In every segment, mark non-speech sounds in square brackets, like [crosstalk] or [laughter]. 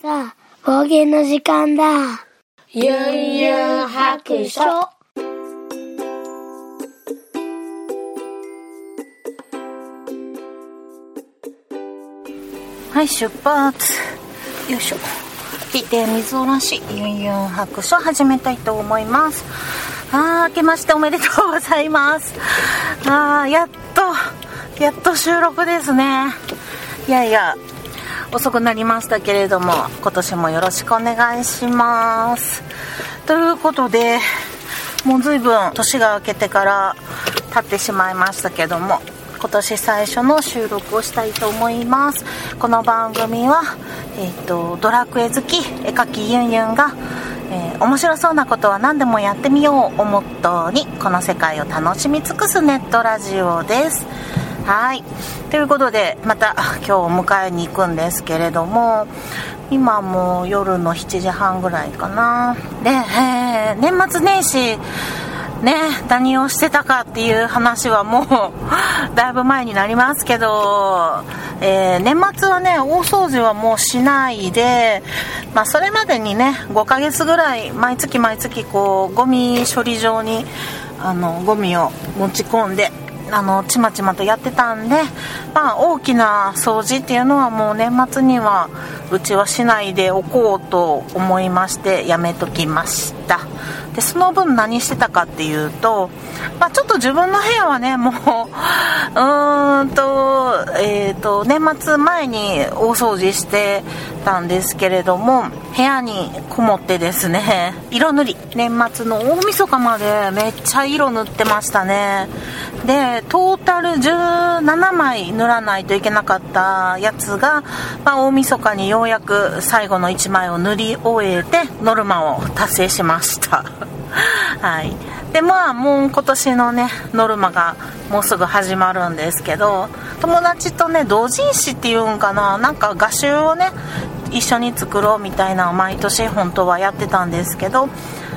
さあ、方言の時間だ。ゆんゆん白書。はい、出発。よいしょ。聞いて水おろし、ユンユン白書始めたいと思います。あー、明けましておめでとうございます。あー、やっと、やっと収録ですね。いやいや、遅くなりましたけれども、今年もよろしくお願いします。ということで、もう随分年が明けてから経ってしまいましたけども、今年最初の収録をしたいと思いますこの番組は、えーと、ドラクエ好き絵描きユンユンが、えー、面白そうなことは何でもやってみようをモットーにこの世界を楽しみ尽くすネットラジオですはい。ということでまた [laughs] 今日を迎えに行くんですけれども今も夜の7時半ぐらいかな。で、えー、年末年始ね、何をしてたかっていう話はもう [laughs] だいぶ前になりますけど、えー、年末はね大掃除はもうしないで、まあ、それまでにね5ヶ月ぐらい毎月毎月こうゴミ処理場にあのゴミを持ち込んであのちまちまとやってたんで、まあ、大きな掃除っていうのはもう年末にはうちはしないでおこうと思いましてやめときました。でその分何してたかっていうと、まあ、ちょっと自分の部屋はねもう [laughs] うーんと,、えーと、年末前に大掃除してたんですけれども部屋にこもってですね [laughs] 色塗り。年末の大晦日までめっちゃ色塗ってましたね。でトータル17枚塗らないといけなかったやつが、まあ、大晦日にようやく最後の1枚を塗り終えてノルマを達成しました。[laughs] はい。でまあもう今年のねノルマがもうすぐ始まるんですけど友達とね同人誌っていうんかななんか画集をね一緒に作ろうみたいな毎年本当はやってたんですけど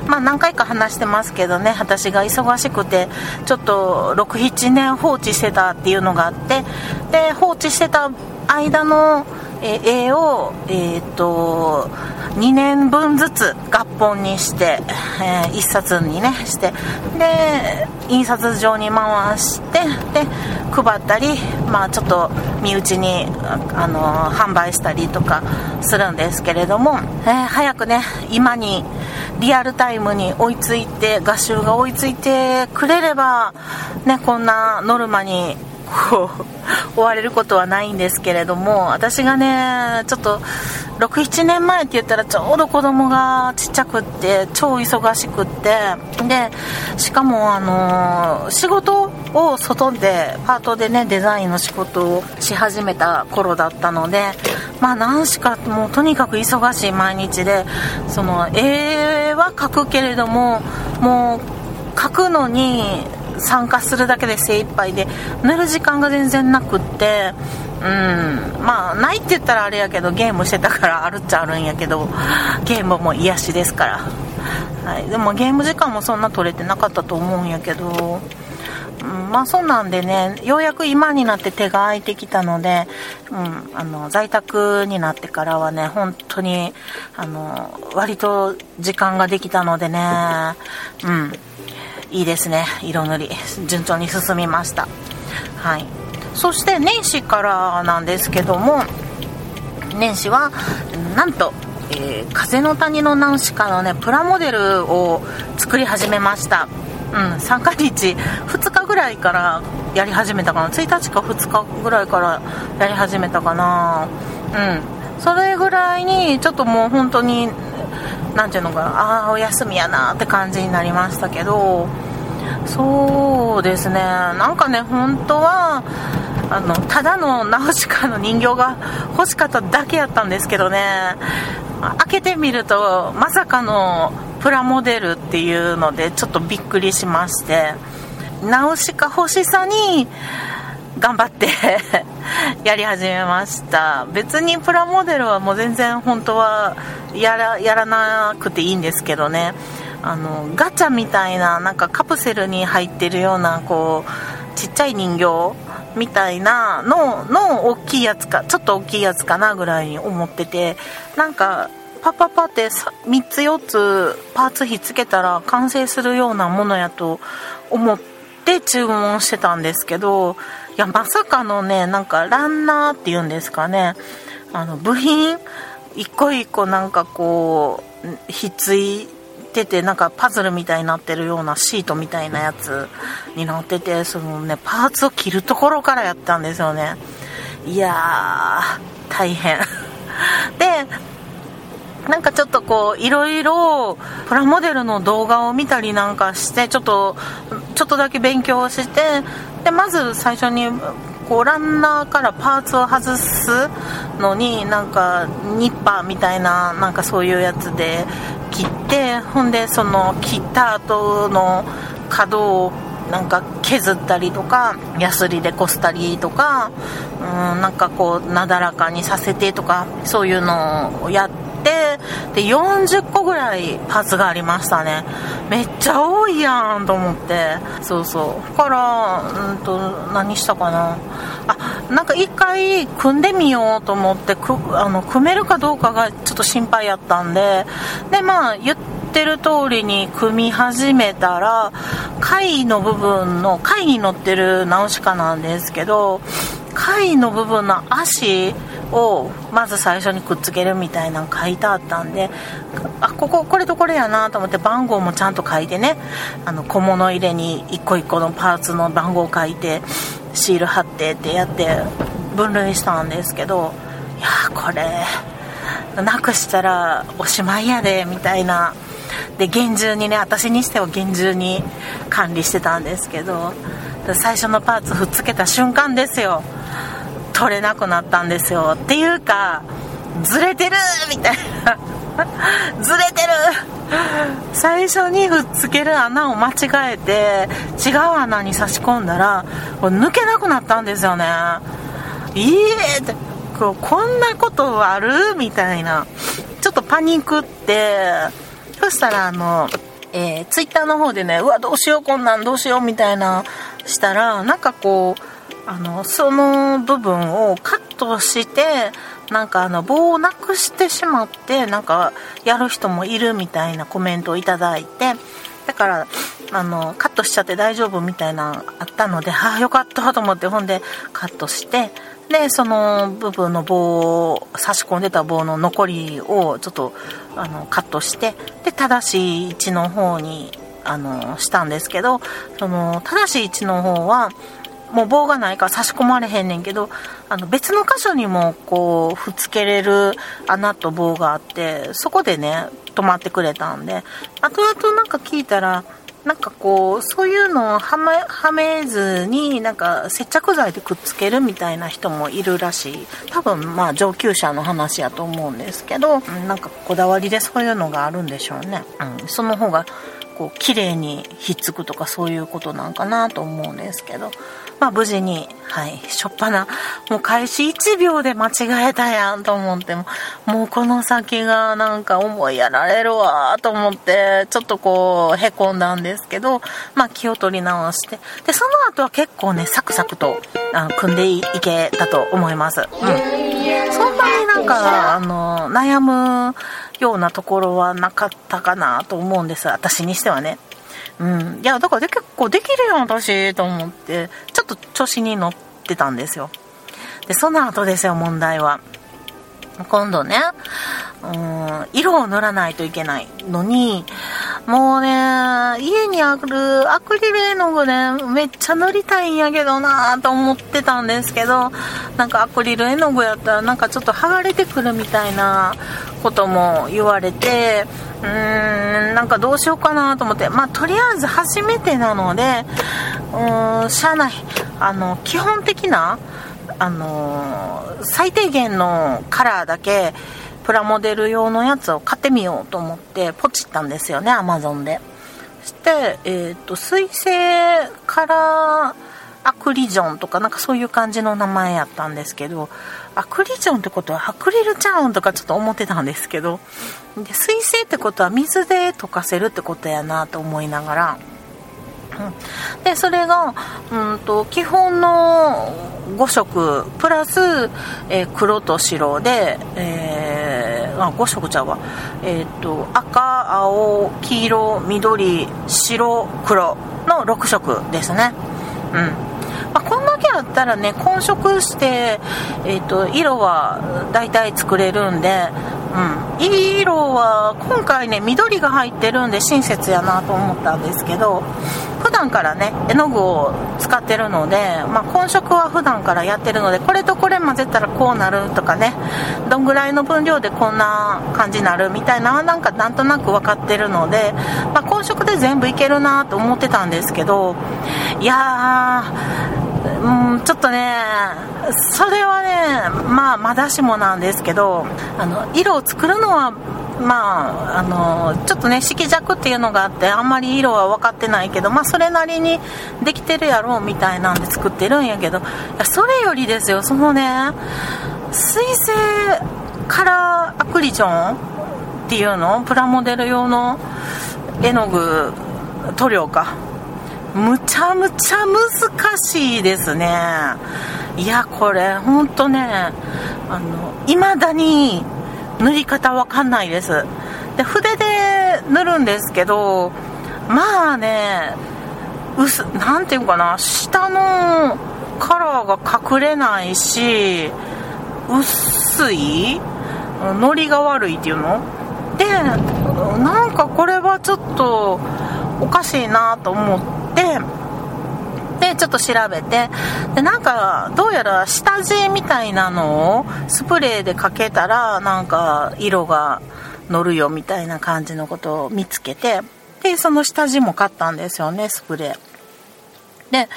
まあ何回か話してますけどね私が忙しくてちょっと67年放置してたっていうのがあってで放置してた間のえ絵を、えーと、2年分ずつ合本にして、えー、1冊にねしてで印刷所に回してで配ったり、まあ、ちょっと身内にあの販売したりとかするんですけれども、えー、早くね今にリアルタイムに追いついて画集が追いついてくれれば、ね、こんなノルマにこ [laughs] う追われることはないんですけれども私がねちょっと67年前って言ったらちょうど子供がちっちゃくって超忙しくってでしかもあの仕事を外でパートでねデザインの仕事をし始めた頃だったのでまあ何しかもうとにかく忙しい毎日でその絵は描くけれどももう描くのに参加するだけで精一杯で寝る時間が全然なくってうんまあないって言ったらあれやけどゲームしてたからあるっちゃあるんやけどゲームも癒しですから、はい、でもゲーム時間もそんな取れてなかったと思うんやけどうん、まあそうなんでねようやく今になって手が空いてきたので、うん、あの在宅になってからはね本当にあの割と時間ができたのでねうん。いいですね。色塗り。順調に進みました。はい。そして年始からなんですけども年始はなんと、えー、風の谷のナウシカのねプラモデルを作り始めました。うん三が日2日ぐらいからやり始めたかな。1日か2日ぐらいからやり始めたかな。うん。それぐらいにちょっともう本当に何ていうのかな。ああお休みやなって感じになりましたけどそうですね。なんかね本当はあのただのナウシカの人形が欲しかっただけやったんですけどね。開けてみるとまさかのプラモデルっていうのでちょっとびっくりしまして。ナウシカ欲しさに頑張って [laughs] やり始めました。別にプラモデルはもう全然本当はやらやらなくていいんですけどね。あのガチャみたいななんかカプセルに入ってるようなこうちっちゃい人形みたいなのの大きいやつかちょっと大きいやつかなぐらいに思っててなんかパパパって3つ4つパーツひっつけたら完成するようなものやと思って注文してたんですけどいやまさかのねなんかランナーっていうんですかね。あの部品？一個一個なんかこうひっついててなんかパズルみたいになってるようなシートみたいなやつになっててそのねパーツを切るところからやったんですよね。いやー大変。[laughs] でなんかちょっとこういろいろプラモデルの動画を見たりなんかしてちょっとちょっとだけ勉強してでまず最初にこうランナーからパーツを外すのになんかニッパーみたいななんかそういうやつで切ってほんでその切った後の角をなんか削ったりとかヤスリでこすったりとかうんなんかこうなだらかにさせてとかそういうのをやってで40個ぐらいパーツがありましたね。めっちゃ多いやんと思って。そうそう。からうんと何したかな。あなんか一回組んでみようと思ってくあの組めるかどうかがちょっと心配やったんで。でまあ言ってる通りに組み始めたら貝の部分の貝に乗ってるナウシカなんですけど貝の部分の足をまず最初にくっつけるみたいなの書いてあったんであこここれとこれやなと思って番号もちゃんと書いてねあの小物入れに一個一個のパーツの番号書いてシール貼ってってやって分類したんですけどいやこれなくしたらおしまいやでみたいな。で厳重にね私にしては厳重に管理してたんですけど最初のパーツふっつけた瞬間ですよ。取れなくなったんですよ。っていうかずれてるみたいな。[laughs] ずれてる。最初にふっつける穴を間違えて違う穴に差し込んだら抜けなくなったんですよね。いいえって。こんなことあるみたいな。ちょっとパニックって。そしたらあのえー、ツイッターの方でねうわどうしようこんなんどうしようみたいなしたらなんかこうあのその部分をカットしてなんかあの棒をなくしてしまってなんかやる人もいるみたいなコメントをいただいてだからあのカットしちゃって大丈夫みたいなあったのでああよかったと思ってほんでカットしてでその部分の棒を差し込んでた棒の残りをちょっとあのカットしてで正しい位置の方にあのしたんですけどその正しい位置の方はもう棒がないから差し込まれへんねんけどあの別の箇所にもこうふつけれる穴と棒があってそこでね止まってくれたんで後々なんか聞いたらなんかこうそういうのをはめはめずになんか接着剤でくっつけるみたいな人もいるらしい。多分まあ上級者の話やと思うんですけどなんかこだわりでそういうのがあるんでしょうね、うん、その方がこう綺麗にひっつくとかそういうことなんかなと思うんですけどまあ無事に、はい、しょっぱな、もう開始1秒で間違えたやんと思っても、もうこの先がなんか思いやられるわと思って、ちょっとこう、へこんだんですけど、まあ気を取り直して、で、その後は結構ね、サクサクと、あの、組んでいけたと思います。うん。そんなになんか、あの、悩むようなところはなかったかなと思うんです。私にしてはね。うん。いや、だから結構できるよ、私、と思って、ちょっと調子に乗ってたんですよ。で、その後ですよ、問題は。今度ね、うん、色を塗らないといけないのに、もうね、家にあるアクリル絵の具ね、めっちゃ塗りたいんやけどなと思ってたんですけど、なんかアクリル絵の具やったらなんかちょっと剥がれてくるみたいなことも言われて、うーん、なんかどうしようかなと思って、まあとりあえず初めてなので、うーん、しゃあない。あの、基本的な、あのー、最低限のカラーだけプラモデル用のやつを買ってみようと思ってポチったんですよねアマゾンで。そして、えーと、水星カラーアクリジョンとかなんかそういう感じの名前やったんですけどアクリジョンってことはアクリルちゃうんとかちょっと思ってたんですけどで水性ってことは水で溶かせるってことやなと思いながらでそれが、うんと、基本の5色プラス、えー、黒と白で、えー、あ5色ちゃうわ、えーと、赤青黄色緑白黒の6色ですね。うん。まあ、こんだけあったらね混色して、えーと、色は大体作れるんで、うん、いい色は今回ね緑が入ってるんで親切やなと思ったんですけど普段からね絵の具を使ってるので、まあ、混色は普段からやってるのでこれとこれ混ぜたらこうなるとかねどんぐらいの分量でこんな感じになるみたいななんかなんとなく分かってるので、まあ、混色で全部いけるなと思ってたんですけどいやーうんちょっとねそれはねまあまだしもなんですけどあの色を作るのはまあ、あのちょっとね色弱っていうのがあってあんまり色は分かってないけど、まあ、それなりにできてるやろうみたいなんで作ってるんやけどいやそれよりですよそのね水性カラーアクリジョンっていうのプラモデル用の絵の具塗料かむちゃむちゃ難しいですねいやこれほんとねあの未だに塗り方わかんないです。で筆で塗るんですけどまあね薄なんていうかな下のカラーが隠れないし薄いノリが悪いっていうの？でなんかこれはちょっとおかしいなと思ってでちょっと調べて。でなんかどうやら下地みたいなのをスプレーでかけたらなんか色が乗るよみたいな感じのことを見つけてでその下地も買ったんですよねスプレー。で、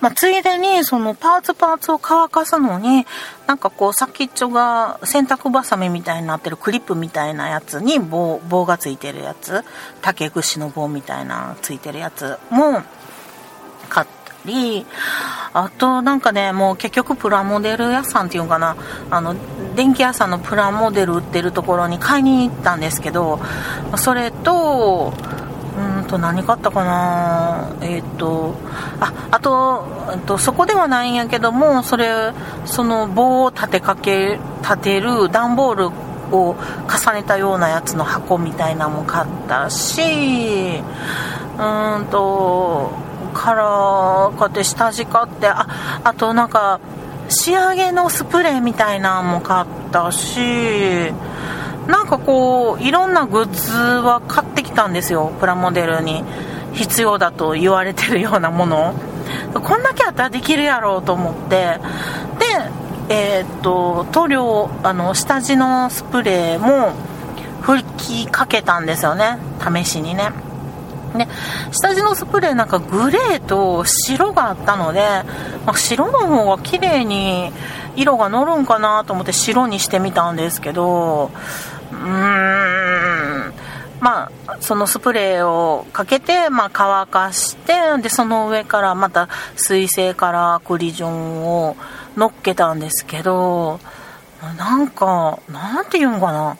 まあ、ついでにそのパーツパーツを乾かすのになんかこう先っちょが洗濯ばさみみたいになってるクリップみたいなやつに棒棒がついてるやつ竹串の棒みたいなついてるやつもりあとなんかねもう結局プラモデル屋さんっていうのかな。あの電気屋さんのプラモデル売ってるところに買いに行ったんですけどそれとうんと何買ったかな。えっ、ー、とああと、えっと、そこではないんやけどもそれその棒を立てかけ立てる段ボールを重ねたようなやつの箱みたいなのも買ったしうんとカラー買って下地買ってああとなんか仕上げのスプレーみたいなのも買ったしなんかこういろんなグッズは買ってきたんですよプラモデルに。必要だと言われてるようなもの。こんだけあったらできるやろうと思って。でえー、っと塗料あの下地のスプレーも吹きかけたんですよね。試しにね。ね、下地のスプレーなんかグレーと白があったので、まあ、白の方が綺麗に色が乗るんかなと思って白にしてみたんですけどうーんまあそのスプレーをかけて、まあ、乾かしてでその上からまた水性カラーアクリジョンを乗っけたんですけどなんかなんていうのかな。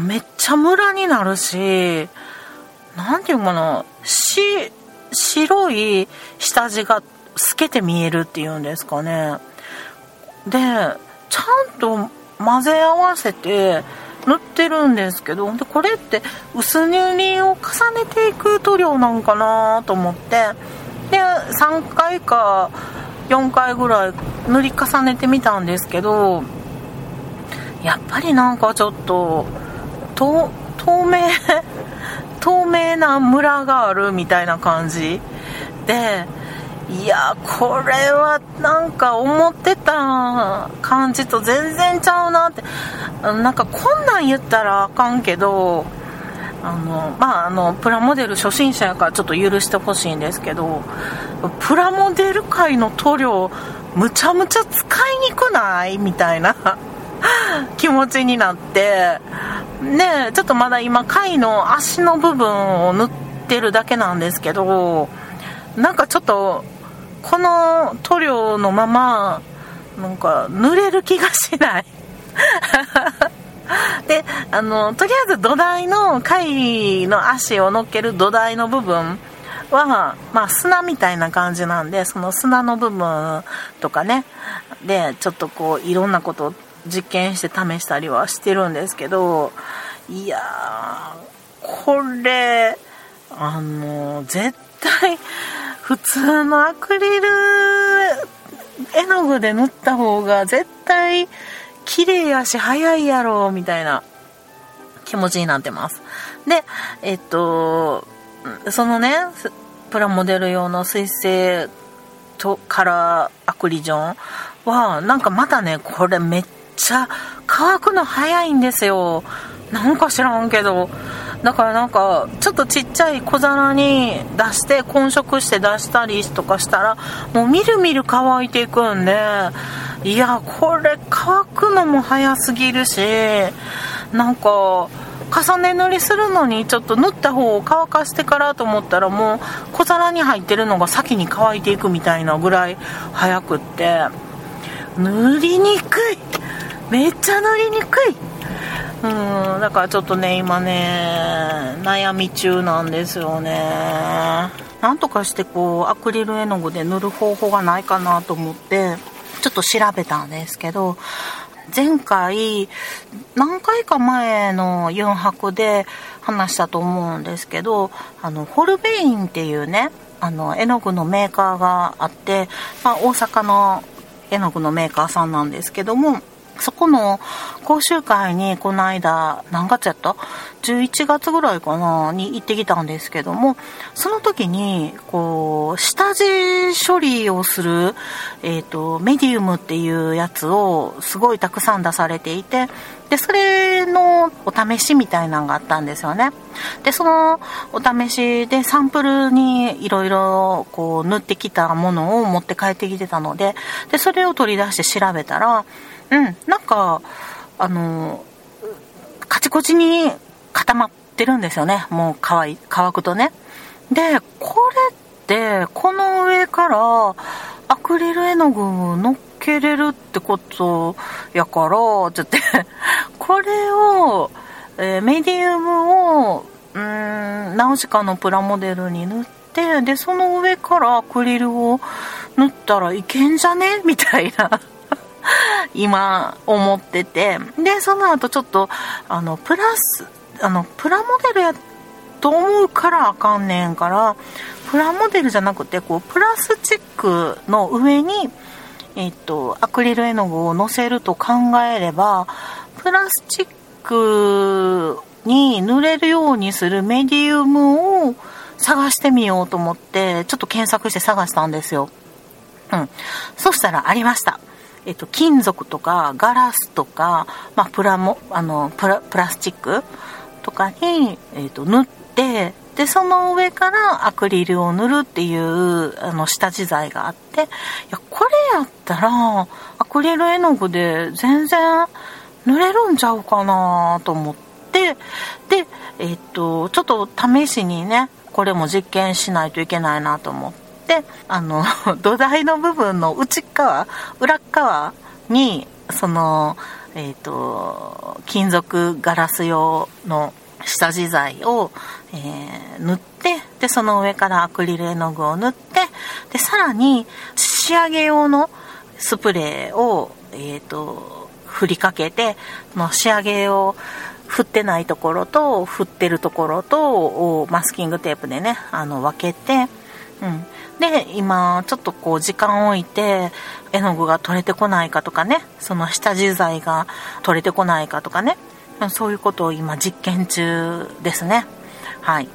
めっちゃムラになるし何ていうかなし白い下地が透けて見えるっていうんですかね。でちゃんと混ぜ合わせて塗ってるんですけどでこれって薄塗りを重ねていく塗料なんかなと思って。で3回か4回ぐらい塗り重ねてみたんですけどやっぱりなんかちょっと透明透明な村があるみたいな感じ。でいやこれはなんか思ってた感じと全然ちゃうなって。なんかこんなん言ったらあかんけどあのまああのプラモデル初心者やからちょっと許してほしいんですけどプラモデル界の塗料むちゃむちゃ使いにくない？みたいな。[laughs] 気持ちになって。ねちょっとまだ今貝の足の部分を塗ってるだけなんですけどなんかちょっとこの塗料のままなんか塗れる気がしない。[laughs] であのとりあえず土台の貝の足を乗っける土台の部分は、まあ、砂みたいな感じなんでその砂の部分とかね。でちょっとこういろんなことを実験して試したりはしてるんですけどいやーこれあの絶対普通のアクリル絵の具で塗った方が絶対綺麗やし早いやろみたいな気持ちになってます。でえっとそのねプラモデル用の水性とカラーアクリジョンはなんかまたねこれめっちゃ乾くの早いんですよ。なんか知らんけど。だからなんかちょっとちっちゃい小皿に出して混色して出したりとかしたらもうみるみる乾いていくんで。いやこれ乾くのも早すぎるしなんか重ね塗りするのにちょっと塗った方を乾かしてからと思ったらもう小皿に入ってるのが先に乾いていくみたいなぐらい早くって。塗りにくい。めっちゃ塗りにくい。うんだからちょっとね今ね悩み中なんですよね。なんとかしてこうアクリル絵の具で塗る方法がないかなと思ってちょっと調べたんですけど前回何回か前の4泊で話したと思うんですけどあのホルベインっていうねあの絵の具のメーカーがあって、まあ、大阪の絵の具のメーカーさんなんですけどもそこの講習会にこの間何月やった？11月ぐらいかなに行ってきたんですけどもその時にこう下地処理をする、えーと、メディウムっていうやつをすごいたくさん出されていてでそれのお試しみたいなのがあったんですよね。でそのお試しでサンプルにいろいろこう塗ってきたものを持って帰ってきてたのででそれを取り出して調べたらうん。なんかあのカチコチに固まってるんですよね。もう乾い乾くとね。でこれってこの上からアクリル絵の具を乗っけれるってことやからちょっと [laughs] これを、えー、メディウムをうんナウシカのプラモデルに塗ってでその上からアクリルを塗ったらいけんじゃね？みたいな。今思っててでその後ちょっとあのプラスあのプラモデルやと思うからあかんねんからプラモデルじゃなくてこうプラスチックの上にえっとアクリル絵の具をのせると考えればプラスチックに塗れるようにするメディウムを探してみようと思ってちょっと検索して探したんですよ。うん。そしたらありました。えっと、金属とかガラスとか、まあ、プラモあのプラプラスチックとかに、えっと、塗ってでその上からアクリルを塗るっていうあの下地材があっていやこれやったらアクリル絵の具で全然塗れるんちゃうかなと思ってで、えっと、ちょっと試しにねこれも実験しないといけないなと思って。であの [laughs] 土台の部分の内側裏側にそのえっ、ー、と金属ガラス用の下地材を、えー、塗ってでその上からアクリル絵の具を塗ってでさらに仕上げ用のスプレーを、えーと、振りかけての仕上げを振ってないところと振ってるところとマスキングテープでねあの分けて、うん、で今ちょっとこう時間を置いて絵の具が取れてこないかとかねその下地材が取れてこないかとかねそういうことを今実験中ですね。はい。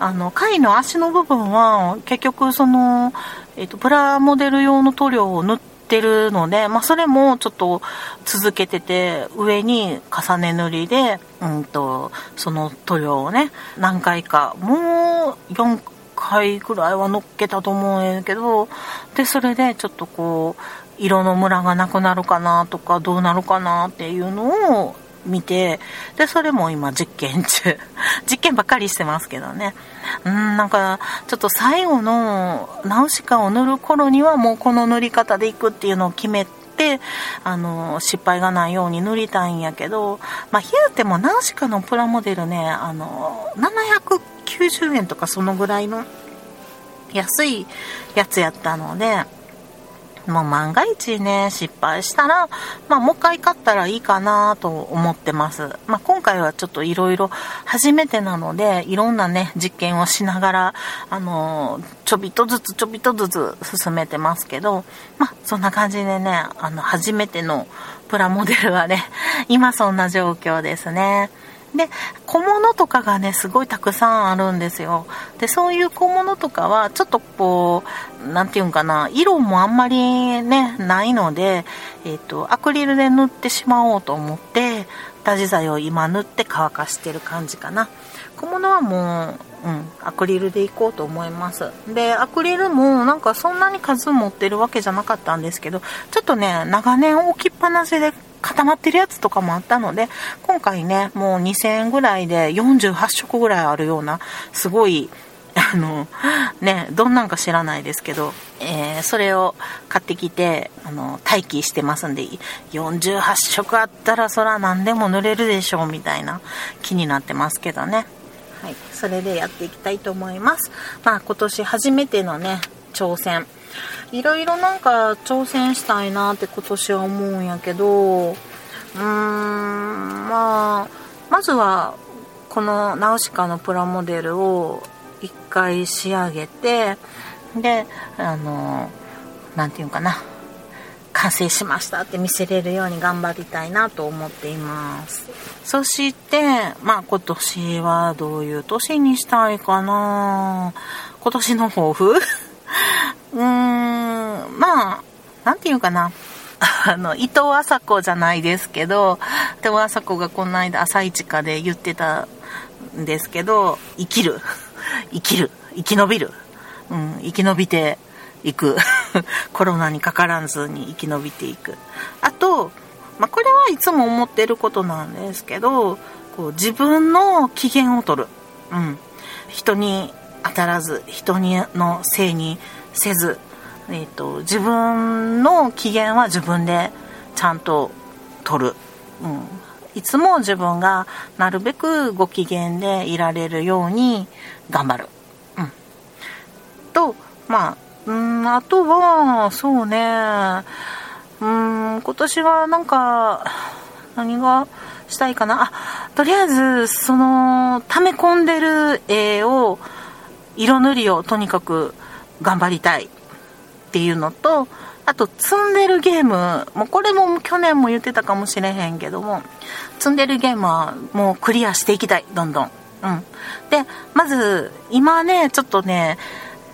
あの貝の足の部分は結局その、えーと、プラモデル用の塗料を塗ってるので、まあ、それもちょっと続けてて上に重ね塗りで、うんと、その塗料をね何回かもう4回ぐらいは乗っけたと思うんやけどでそれでちょっとこう色のムラがなくなるかなとかどうなるかなっていうのを見てでそれも今実験中。[laughs] 実験ばっかりしてますけどね。うんなんかちょっと最後のナウシカを塗る頃にはもうこの塗り方でいくっていうのを決めてあの失敗がないように塗りたいんやけどまあ言うてもナウシカのプラモデルねあの7 90円とかそのぐらいの安いやつやったので、もう万が一ね、失敗したら、まあもう一回買ったらいいかなと思ってます。まあ今回はちょっといろいろ初めてなので、いろんなね、実験をしながら、あのちょびっとずつちょびっとずつ進めてますけど、まあそんな感じでね、あの初めてのプラモデルはね、今そんな状況ですね。で、小物とかがね、すごいたくさんあるんですよ。で、そういう小物とかは、ちょっとこう、なんていうんかな、色もあんまりね、ないので、え、ー、と、アクリルで塗ってしまおうと思って、ダジ剤を今塗って乾かしてる感じかな。小物はもう、うん、アクリルでいこうと思います。で、アクリルもなんかそんなに数持ってるわけじゃなかったんですけど、ちょっとね、長年置きっぱなしで固まってるやつとかもあったので、今回ね、もう2000円ぐらいで48色ぐらいあるような、すごい、[laughs] あの、ね、どんなんか知らないですけど、えー、それを買ってきて、あの、待機してますんで、48色あったらそら何でも塗れるでしょう、みたいな気になってますけどね。はい、それでやっていきたいと思います。まあ今年初めてのね、挑戦。いろいろなんか挑戦したいなって今年は思うんやけど、うーん、まあ、まずは、このナウシカのプラモデルを一回仕上げて、で、あの、なんていうかな、完成しましたって見せれるように頑張りたいなと思っています。そして、まあ今年はどういう年にしたいかな。今年の抱負？[laughs] うーん、まあ、なんていうかな。あの、伊藤麻子じゃないですけど、伊藤麻子がこの間朝一かで言ってたんですけど、生きる。[laughs] 生きる。生き延びる。うん、生き延びていく。[laughs] コロナにかからずに生き延びていく。あと、まあ、これはいつも思ってることなんですけど、こう自分の機嫌を取る。うん。人に当たらず、人にのせいにせず、えーと、自分の機嫌は自分でちゃんと取る、うん、いつも自分がなるべくご機嫌でいられるように頑張る、うん、とまあうんあとはそうね。うん今年はなんか何がしたいかな。あとりあえずその溜め込んでる絵を色塗りをとにかく頑張りたいっていうのと、あと、積んでるゲーム、もうこれも去年も言ってたかもしれへんけども、積んでるゲームはもうクリアしていきたい、どんどん。うん。で、まず、今ね、ちょっとね、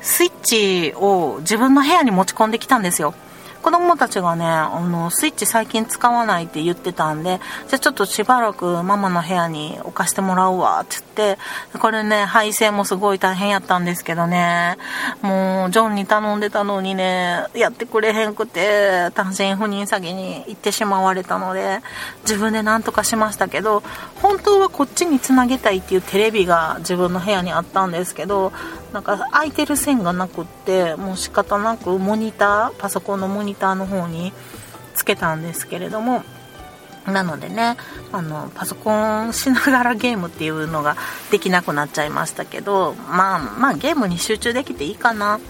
スイッチを自分の部屋に持ち込んできたんですよ。子供たちがね、あの、スイッチ最近使わないって言ってたんで、じゃあちょっとしばらくママの部屋に置かしてもらうわ、って言って、これね、配線もすごい大変やったんですけどね、もう、ジョンに頼んでたのにね、やってくれへんくて、単身赴任詐欺に行ってしまわれたので、自分で何とかしましたけど、本当はこっちにつなげたいっていうテレビが自分の部屋にあったんですけど、なんか空いてる線がなくって、もう仕方なくモニター、パソコンのモニターの方につけたんですけれども、なのでね、あの、パソコンしながらゲームっていうのができなくなっちゃいましたけど、まあ、まあゲームに集中できていいかな。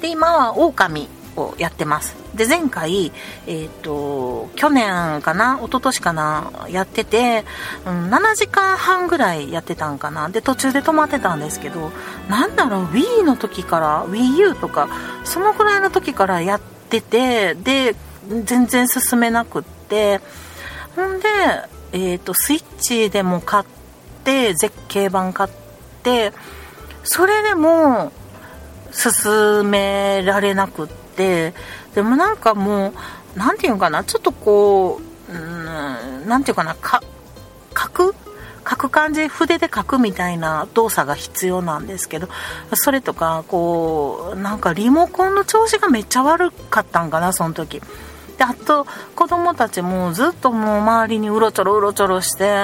で、今は狼をやってます。で、前回、えっ、ー、と、去年かな一昨年かなやってて、うん、7時間半ぐらいやってたんかなで、途中で止まってたんですけど、なんだろう、Wii の時から、Wii U とか、そのぐらいの時からやってて、で、全然進めなくって、ほんで、えっ、ー、と、スイッチでも買って、絶景版買って、それでも、進められなくって、でもなんかもう何て言うかなちょっとこう何て言うかなか書く書く感じ筆で書くみたいな動作が必要なんですけどそれとかこうなんかリモコンの調子がめっちゃ悪かったんかなその時。であと子供たちもずっともう周りにうろちょろうろちょろして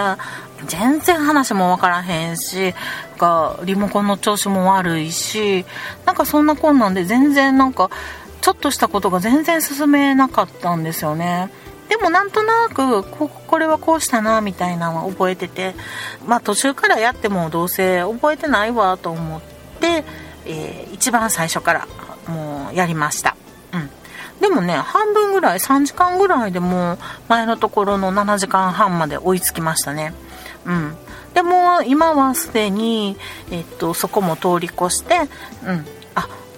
全然話も分からへんしがリモコンの調子も悪いしなんかそんなこんなんで全然なんかちょっとしたことが全然進めなかったんですよね。でもなんとなくここれはこうしたなみたいなのは覚えててまあ途中からやってもどうせ覚えてないわと思ってえー、一番最初からもうやりました。うん。でもね半分ぐらい3時間ぐらいでも前のところの7時間半まで追いつきましたね。うん。でも今はすでに、えっと、そこも通り越して、うん、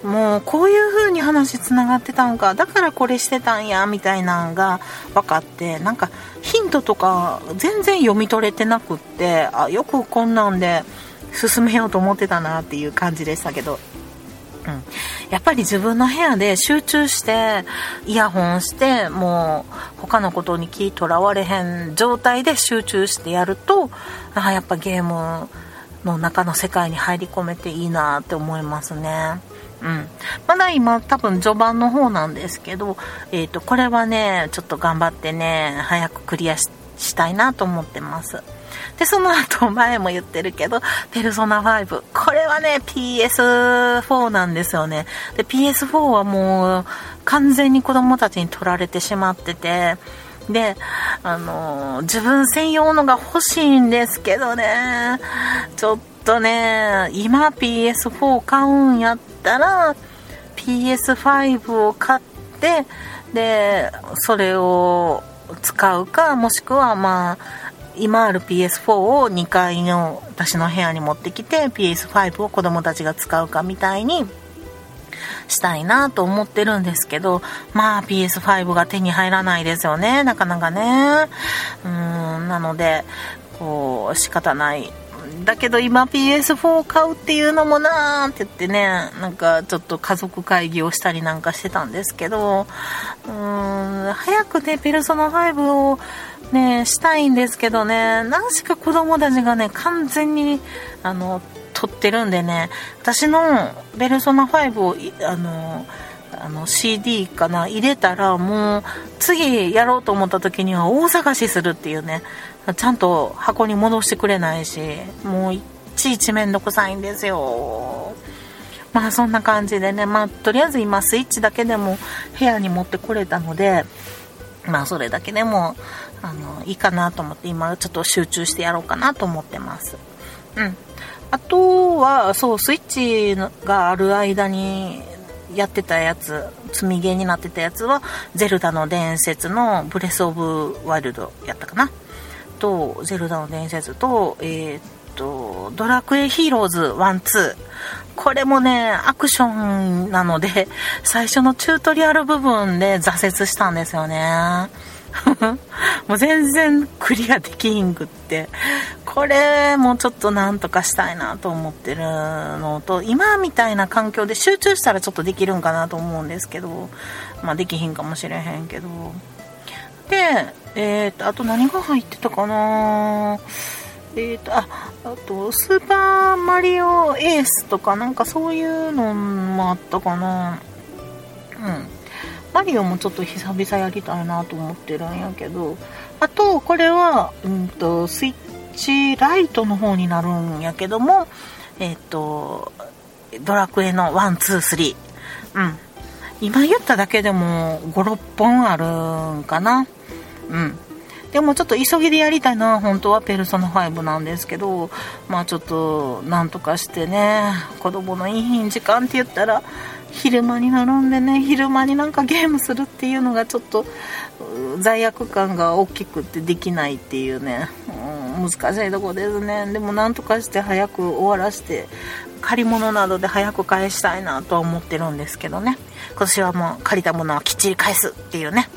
もうこういう風に話つながってたんか。だからこれしてたんやみたいなんが分かって。なんかヒントとか全然読み取れてなくってあよくこんなんで進めようと思ってたなっていう感じでしたけど。うん、やっぱり自分の部屋で集中してイヤホンしてもう他のことに気とらわれへん状態で集中してやるとあやっぱゲームの中の世界に入り込めていいなって思いますね。うん、まだ今多分序盤の方なんですけど、えー、とこれはねちょっと頑張ってね早くクリアしたいなと思ってますで、その後、[laughs] 前も言ってるけど、ペルソナ5。これはね、PS4 なんですよね。で、PS4 はもう、完全に子供たちに取られてしまってて、で、あの自分専用のが欲しいんですけどね、ちょっとね、今 PS4 買うんやったら、PS5 を買って、で、それを使うか、もしくはまあ、今ある PS4 を2階の私の部屋に持ってきて PS5 を子供たちが使うかみたいにしたいなと思ってるんですけど、まあ PS5 が手に入らないですよね、なかなかね。うん、なので、こう、仕方ない。だけど今 PS4 買うっていうのもなーって言ってね、なんかちょっと家族会議をしたりなんかしてたんですけど、うーん、早くね、ペルソナ5をね、したいんですけどね、何しか子供たちがね、完全に、あの、撮ってるんでね、私のベルソナ5を、あの、あの CD かな入れたらもう次やろうと思った時には大探しするっていうねちゃんと箱に戻してくれないしもういちいちめんどくさいんですよ。まあそんな感じでねまあとりあえず今スイッチだけでも部屋に持ってこれたのでまあそれだけでもあのいいかなと思って今ちょっと集中してやろうかなと思ってます。うん。あとはそうスイッチがある間にやってたやつ積みゲーになってたやつは「ゼルダの伝説」の「ブレス・オブ・ワイルド」やったかな。と「ゼルダの伝説と」えー、っと「ドラクエヒーローズ1-2」これもねアクションなので最初のチュートリアル部分で挫折したんですよね。[laughs] もう全然クリアできひんくって。これもちょっとなんとかしたいなと思ってるのと今みたいな環境で集中したらちょっとできるんかなと思うんですけどまあできひんかもしれへんけど。でえっ、ー、とあと何が入ってたかな？えっ、ー、とああとスーパーマリオエースとかなんかそういうのもあったかなうんマリオもちょっと久々やりたいなと思ってるんやけど、あと、これは、うんと、スイッチライトの方になるんやけども、えっ、と、ドラクエの1、2、3。うん。今言っただけでも5、6本あるんかな。うん。でもちょっと急ぎでやりたいのは本当はペルソナ5なんですけど、まあちょっとなんとかしてね、子供のいい時間って言ったら、昼間に並んでね昼間になんかゲームするっていうのがちょっと罪悪感が大きくてできないっていうね、うん、難しいとこですね。でもなんとかして早く終わらせて借り物などで早く返したいなとは思ってるんですけどね。今年はもう借りたものはきっちり返すっていうね。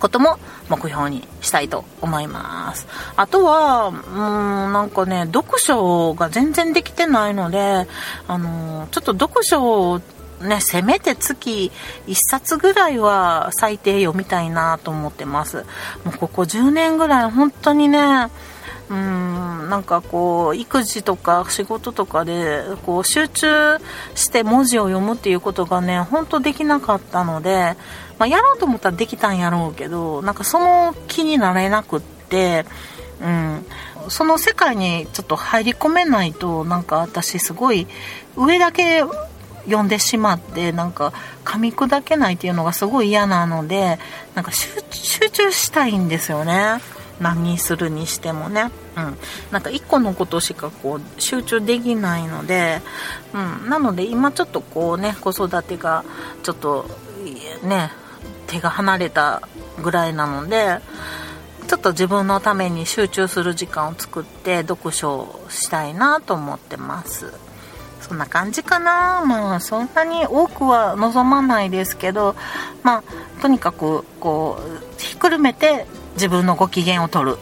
ことも目標にしたいと思います。あとは、うん、なんかね、読書が全然できてないので、あの、ちょっと読書をね、せめて月1冊ぐらいは最低読みたいなと思ってます。もうここ10年ぐらい本当にね、うん、なんかこう、育児とか仕事とかで、こう、集中して文字を読むっていうことがね、本当できなかったので、まあ、やろうと思ったらできたんやろうけど、なんかその気になれなくって、うん、その世界にちょっと入り込めないと、なんか私すごい、上だけ読んでしまってなんか噛み砕けないっていうのがすごい嫌なのでなんか集中したいんですよね。何するにしてもね、うん、なんか1個のことしかこう集中できないので、うん、なので今ちょっとこうね子育てがちょっとね手が離れたぐらいなのでちょっと自分のために集中する時間を作って読書をしたいなと思ってます。そんな感じかな。まあそんなに多くは望まないですけどまあとにかくこうひっくるめて自分のご機嫌を取る。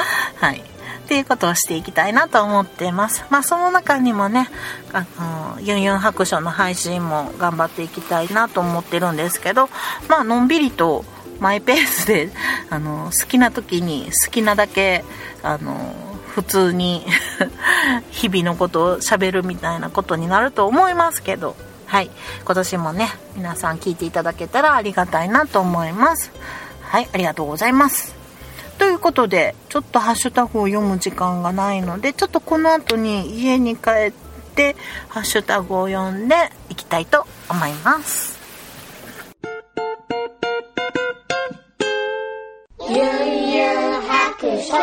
[laughs] はい。っていうことをしていきたいなと思ってます。まあその中にもねあのユンユン白書の配信も頑張っていきたいなと思ってるんですけどまあのんびりとマイペースで [laughs] あの好きな時に好きなだけあの普通に [laughs] 日々のことをしゃべるみたいなことになると思いますけど。はい。今年もね皆さん聞いていただけたらありがたいなと思います。はい。ありがとうございます。ということでちょっとハッシュタグを読む時間がないのでちょっとこの後に家に帰ってハッシュタグを読んでいきたいと思いますゆんゆん白書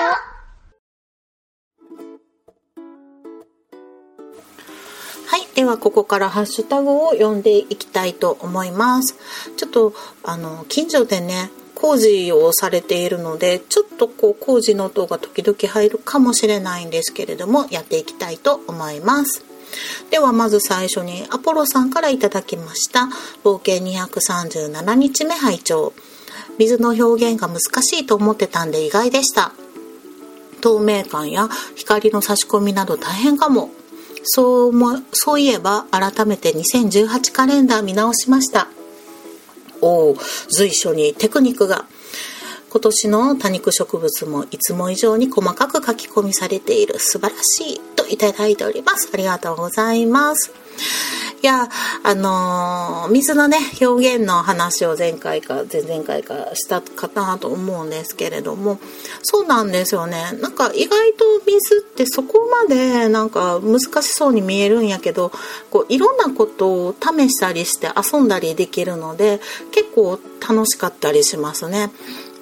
はい。では、ここからハッシュタグを読んでいきたいと思います。ちょっと、あの、近所でね、工事をされているので、ちょっとこう、工事の音が時々入るかもしれないんですけれども、やっていきたいと思います。ではまず最初にアポロさんからいただきました冒険237日目拝聴。水の表現が難しいと思ってたんで意外でした。透明感や光の差し込みなど大変かも。そうもそういえば改めて2018カレンダー見直しました。随所にテクニックが。今年の多肉植物もいつも以上に細かく書き込みされている。素晴らしいといただいております。ありがとうございます。や、あのー、水のね、表現の話を前回か前々回かしたかなと思うんですけれども、そうなんですよね。なんか意外と水ってそこまでなんか難しそうに見えるんやけど、こういろんなことを試したりして遊んだりできるので、結構楽しかったりしますね。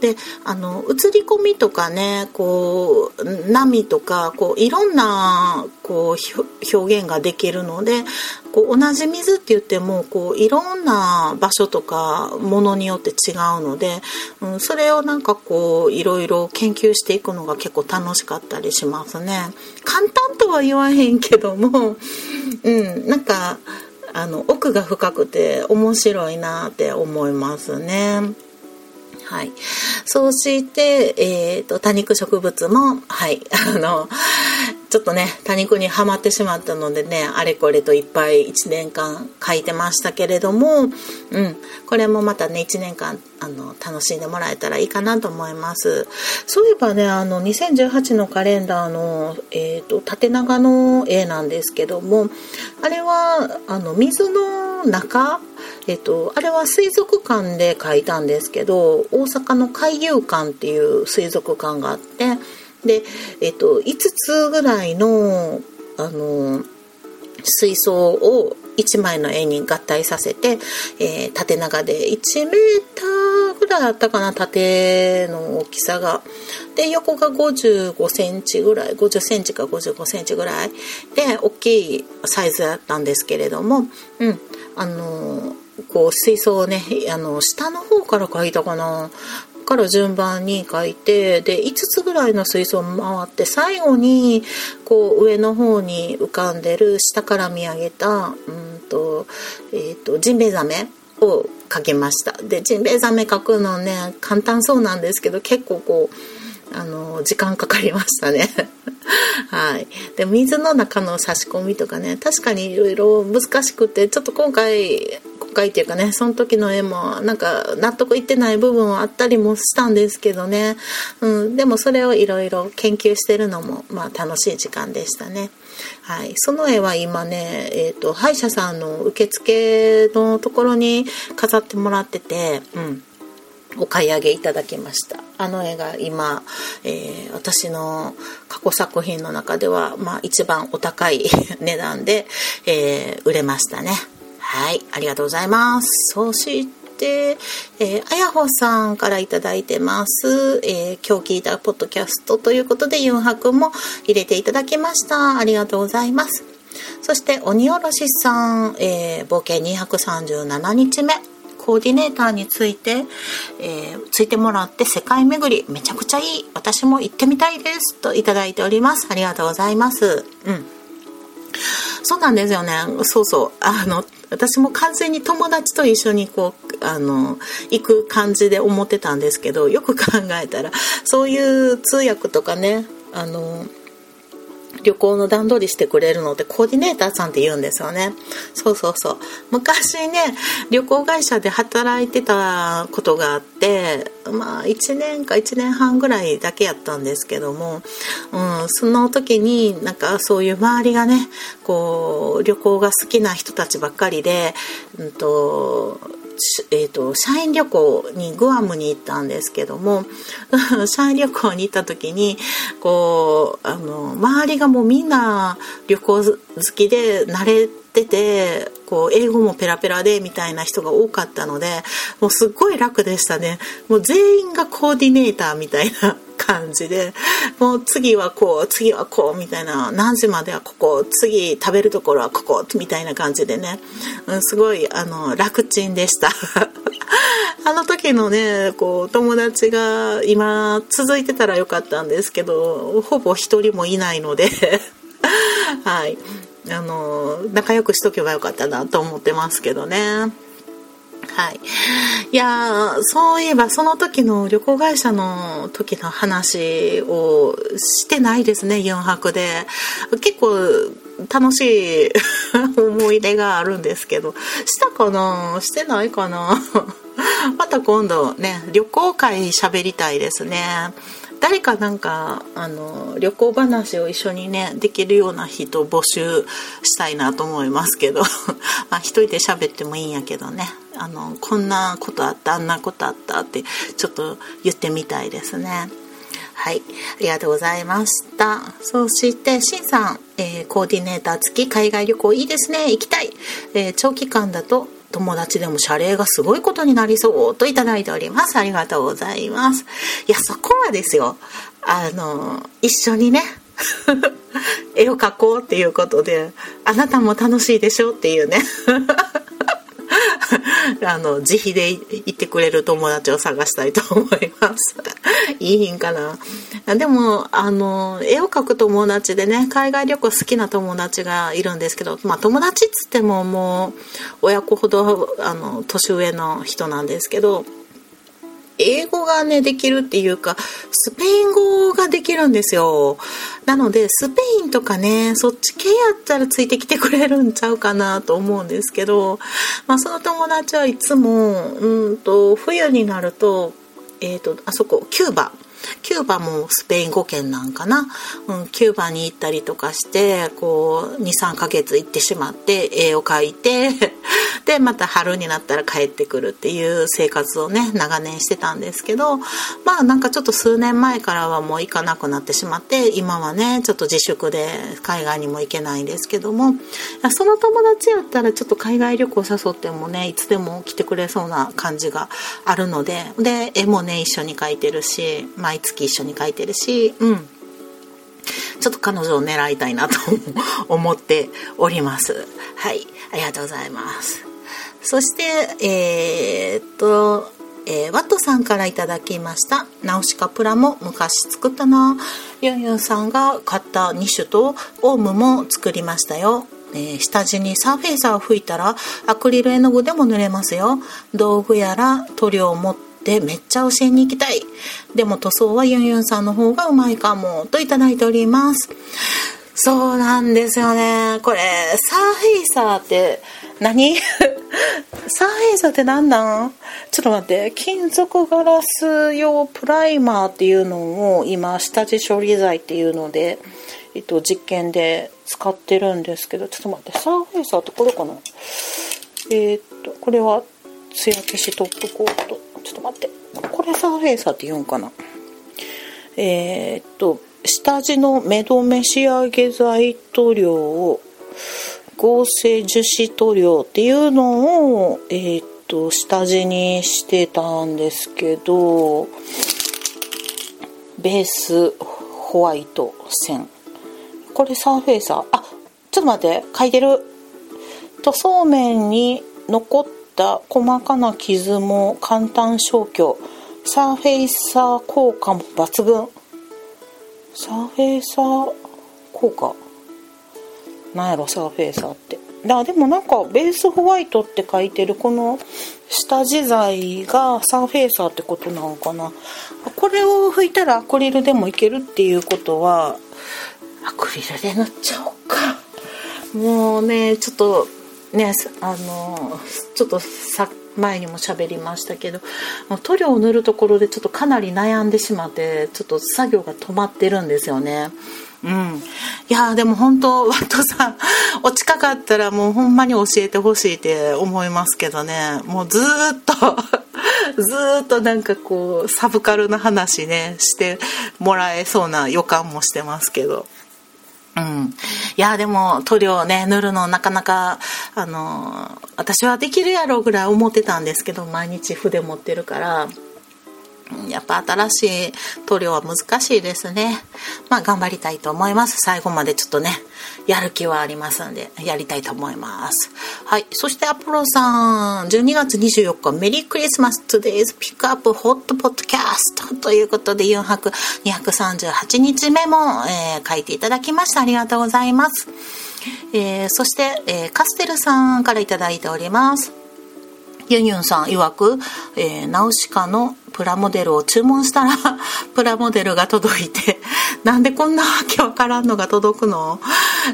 であの映り込みとかねこう波とかこういろんなこう表現ができるのでこう同じ水って言ってもこういろんな場所とかものによって違うので、うん、それをなんかこういろいろ研究していくのが結構楽しかったりしますね。簡単とは言わへんけども、[laughs] うん、なんかあの奥が深くて面白いなって思いますね。はい。そして、えっ、ー、と、多肉植物も、はい、あの、ちょっとね、多肉にはまってしまったのでね、あれこれといっぱい1年間書いてましたけれども、うん、これもまたね、1年間、あの、楽しんでもらえたらいいかなと思います。そういえばね、あの、2018のカレンダーの、えっ、ー、と、縦長の絵なんですけども、あれは、あの、水の中、えっと、あれは水族館で書いたんですけど大阪の海遊館っていう水族館があってで、えっと、5つぐらいのあの水槽を1枚の絵に合体させて、えー、縦長で1メーターぐらいあったかな縦の大きさが。で横が55センチぐらい50センチか55センチぐらい。で大きいサイズだったんですけれどもうんあのこう水槽をねあの下の方から描いたかな。から順番に書いてで5つぐらいの水槽を回って最後にこう上の方に浮かんでる下から見上げたうんと,、えーと、ジンベエザメを描きましたでジンベエザメ描くのね簡単そうなんですけど結構こうあの時間かかりましたね [laughs] はい。で、水の中の差し込みとかね、確かにいろいろ難しくて、ちょっと今回、回っていうかねその時の絵もなんか納得いってない部分はあったりもしたんですけどね、うん、でもそれをいろいろ研究してるのもまあ楽しい時間でしたね。はい、その絵は今ね、えーと、歯医者さんの受付のところに飾ってもらってて、うん、お買い上げいただきました。あの絵が今、えー、私の過去作品の中では、まあ、一番お高い [laughs] 値段で、えー、売れましたね。はい、ありがとうございます。そして、えー、あやほさんから頂いてます、えー、今日聞いたポッドキャストということでユンハ君も入れていただきました。ありがとうございます。そして鬼おろしさん、えー、冒険237日目コーディネーターについて、えー、ついてもらって世界巡りめちゃくちゃいい。私も行ってみたいです。といただいております。ありがとうございます。うん。そうなんですよね。そうそう。あの私も完全に友達と一緒にこうあの行く感じで思ってたんですけどよく考えたらそういう通訳とかねあの旅行の段取りしてくれるのでコーディネーターさんって言うんですよね。そうそうそう。昔ね旅行会社で働いてたことがあってまあ1年か1年半ぐらいだけやったんですけども、うん、その時になんかそういう周りがねこう旅行が好きな人たちばっかりで、うんとえーと、社員旅行にグアムに行ったんですけども [laughs] 社員旅行に行った時にこうあの周りがもうみんな旅行好きで慣れててこう英語もペラペラでみたいな人が多かったのでもうすっごい楽でしたね。もう全員がコーディネーターみたいな感じでもう次はこう次はこうみたいな何時まではここ次食べるところはここみたいな感じでね、うん、すごいあの楽ちんでした。[laughs] あの時のねこう友達が今続いてたらよかったんですけどほぼ一人もいないので。[laughs] はい。あの仲良くしとけばよかったなと思ってますけどねはい。いやそういえばその時の旅行会社の時の話をしてないですね、4泊で。結構楽しい [laughs] 思い出があるんですけど、したかな？してないかな？[laughs] また今度ね、旅行会喋りたいですね。誰かなんかあの旅行話を一緒にねできるような人を募集したいなと思いますけど [laughs] まあ一人で喋ってもいいんやけどねあのこんなことあったあんなことあったってちょっと言ってみたいですね。はい、ありがとうございました。そして、しんさん、えー、コーディネーター付き海外旅行いいですね。行きたい。えー、長期間だと友達でも謝礼がすごいことになりそうといただいております。ありがとうございます。いや、そこはですよ。あの、一緒にね、[laughs] 絵を描こうっていうことで、あなたも楽しいでしょっていうね。あの、自費で行ってくれる友達を探したいと思います。[laughs] いいんかな。でも、あの、絵を描く友達でね、海外旅行好きな友達がいるんですけど、まあ友達っつってももう、親子ほど、あの、年上の人なんですけど、英語がね、できるっていうか、スペイン語ができるんですよ。なので、スペインとかね、そっち系やったらついてきてくれるんちゃうかなと思うんですけど、まあ、その友達はいつも、うんと、冬になると、えっ、ー、と、あそこ、キューバ。キューバもスペイン語圏なんかな、うん、キューバに行ったりとかしてこう23ヶ月行ってしまって絵を描いて [laughs] でまた春になったら帰ってくるっていう生活をね長年してたんですけどまあなんかちょっと数年前からはもう行かなくなってしまって今はねちょっと自粛で海外にも行けないんですけどもその友達やったらちょっと海外旅行誘ってもねいつでも来てくれそうな感じがあるのでで絵もね一緒に描いてるしまあ毎月一緒に描いてるしうんちょっと彼女を狙いたいなと [laughs] 思っております。はい。ありがとうございます。そして、えー、っと、えー、ワットさんからいただきました。ナウシカプラも昔作ったな。ユンユンさんが買った2種とオウムも作りましたよ。えー、下地にサーフェイサーを吹いたらアクリル絵の具でも塗れますよ。道具やら塗料を持ってめっちゃ教えに行きたい。でも塗装はユンユンさんの方がうまいかも。といただいております。そうなんですよね。これ、サーフェイサーって何？[laughs] サーフェイサーって何なん？ちょっと待って。金属ガラス用プライマーっていうのを今、下地処理剤っていうので、えっと、実験で使ってるんですけど、ちょっと待って。サーフェイサーってこれかな？えー、っと、これは、艶消しトップコート。ちょっと待って。これサーフェイサーって言うんかな？えー、っと、下地の目止め仕上げ剤塗料を合成樹脂塗料っていうのを、えー、っと下地にしてたんですけどベースホワイト1000。これサーフェイサーあちょっと待って。書いてる。塗装面に残った細かな傷も簡単消去。サーフェイサー効果も抜群。サーフェイサー効果？なんやろサーフェイサーって。だでもなんかベースホワイトって書いてるこの下地材がサーフェイサーってことなのかな。これを拭いたらアクリルでもいけるっていうことはアクリルで塗っちゃおうか。もうねちょっとねあのちょっとさ前にも喋りましたけど塗料を塗るところでちょっとかなり悩んでしまってちょっと作業が止まってるんですよねうん。いやでも本当、ワットさん、お近かったらもうほんまに教えてほしいって思いますけどね。もうずっと [laughs] ずっとなんかこう、サブカルな話ね、してもらえそうな予感もしてますけど。うん。いや、でも、塗料ね、塗るのなかなか、あの、私はできるやろうぐらい思ってたんですけど、毎日筆持ってるから、やっぱ新しい塗料は難しいですね。まあ頑張りたいと思います。最後までちょっとね、やる気はありますんで、やりたいと思います。はい。そしてアポロさん、12月24日、メリークリスマス Today's Pick Up Hot Podcast ということで、4泊238日目も、えー、書いていただきました。ありがとうございます。えー、そして、えー、カステルさんからいただいております。ユニュンさん曰く、えー、ナウシカのプラモデルを注文したら [laughs] プラモデルが届いて [laughs] なんでこんなわけわからんのが届くの、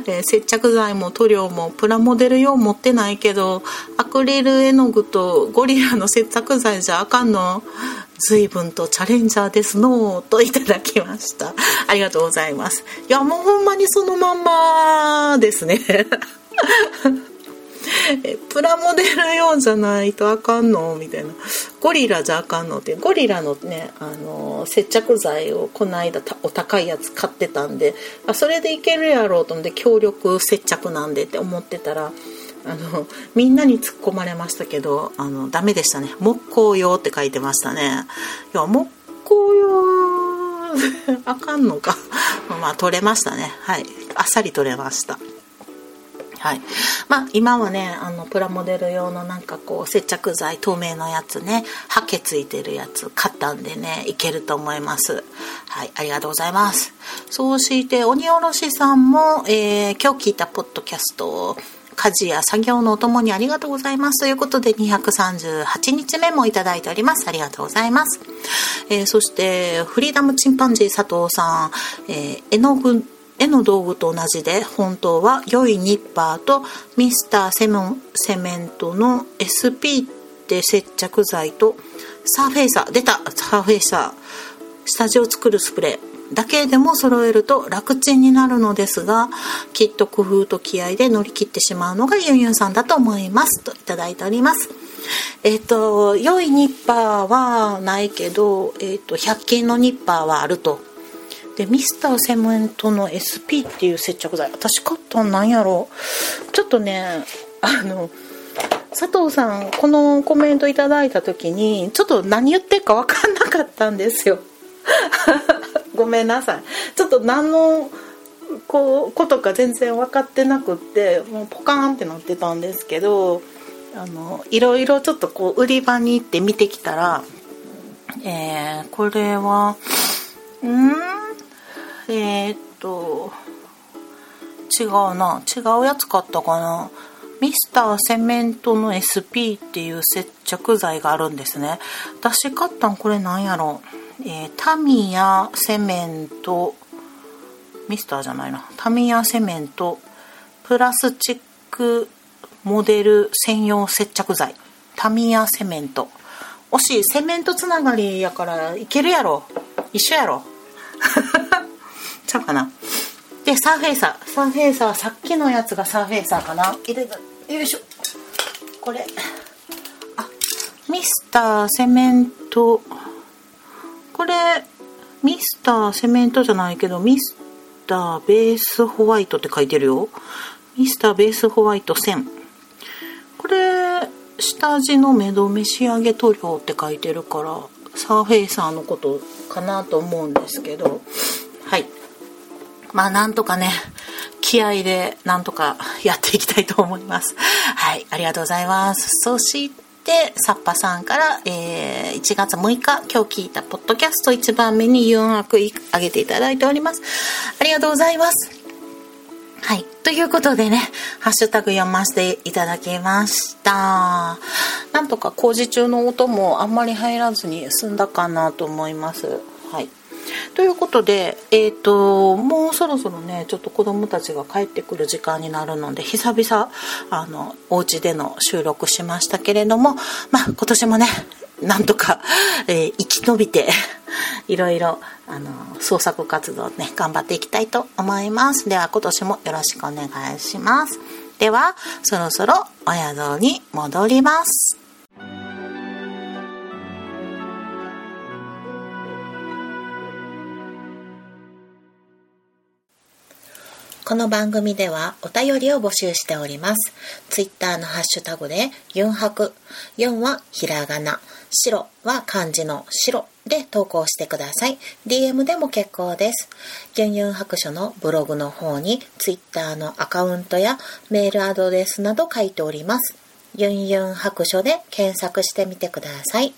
えー、接着剤も塗料もプラモデル用持ってないけどアクリル絵の具とゴリラの接着剤じゃあかんの？随分とチャレンジャーですの？といただきました。ありがとうございます。いやもうほんまにそのまんまですね。[laughs] えプラモデル用じゃないとあかんの？みたいな。ゴリラじゃあかんのって。ゴリラのねあの接着剤をこの間お高いやつ買ってたんであそれでいけるやろうと思って強力接着なんでって思ってたらあのみんなに突っ込まれましたけどあのダメでしたね。木工用って書いてましたね。いや木工用 [laughs] あかんのか。まあ取れましたね。はい。あっさり取れました。はい。まあ、今はね、あの、プラモデル用のなんかこう、接着剤透明のやつね、ハケついてるやつ買ったんでね、いけると思います。はい、ありがとうございます。そうして、鬼おろしさんも、えー、今日聞いたポッドキャスト家事や作業のお供にありがとうございます。ということで、238日目もいただいております。ありがとうございます。えー、そして、フリーダムチンパンジー佐藤さん、えー、絵の具絵の道具と同じで本当は良いニッパーとミスターセモンセメントの SP って接着剤とサーフェイサー出たサーフェイサー下地を作るスプレーだけでも揃えると楽ちんになるのですがきっと工夫と気合で乗り切ってしまうのがユンユンさんだと思います。といただいております。えっ、ー、と良いニッパーはないけど、えっ、ー、と100均のニッパーはあるとでミスターセメントの SP っていう接着剤。私買ったんなんやろ。ちょっとねあの佐藤さんこのコメントいただいた時にちょっと何言ってるか分かんなかったんですよ。[laughs] ごめんなさい。ちょっと何のこうことか全然分かってなくってもうポカーンってなってたんですけどあのいろいろちょっとこう売り場に行って見てきたらえー、これはうん？えー、っと違うな。違うやつ買ったかな。ミスターセメントの SP っていう接着剤があるんですね。私買ったんこれなんやろ。えー、タミヤセメント。ミスターじゃないな。タミヤセメント。プラスチックモデル専用接着剤。タミヤセメント。惜しい。セメントつながりやからいけるやろ。一緒やろ。ちゃうかな。でサーフェイサー。サーフェイサーさっきのやつがサーフェイサーかな。入れたよいしょ。これ。あミスターセメント。これミスターセメントじゃないけどミスターベースホワイトって書いてるよ。ミスターベースホワイト1000これ下地の目止め仕上げ塗料って書いてるからサーフェイサーのことかなと思うんですけど。はいまあなんとかね気合でなんとかやっていきたいと思いますはいありがとうございますそしてサッパさんから、えー、1月6日今日聞いたポッドキャスト1番目に4枠あげていただいておりますありがとうございますはい。ということでね、ハッシュタグ読ませていただきました。なんとか工事中の音もあんまり入らずに済んだかなと思います。はい。ということで、え、ー、と、もうそろそろね、ちょっと子供たちが帰ってくる時間になるので、久々、あの、お家での収録しましたけれども、まあ、今年もね、なんとか、えー、生き延びて、[laughs] いろいろ、あの、創作活動ね、頑張っていきたいと思います。では、今年もよろしくお願いします。では、そろそろお宿に戻ります。この番組ではお便りを募集しております。ツイッターのハッシュタグでユンハク。4はひらがな。白は漢字の白で投稿してください。DM でも結構です。ユンユン白書のブログの方にツイッターのアカウントやメールアドレスなど書いております。ユンユン白書で検索してみてください。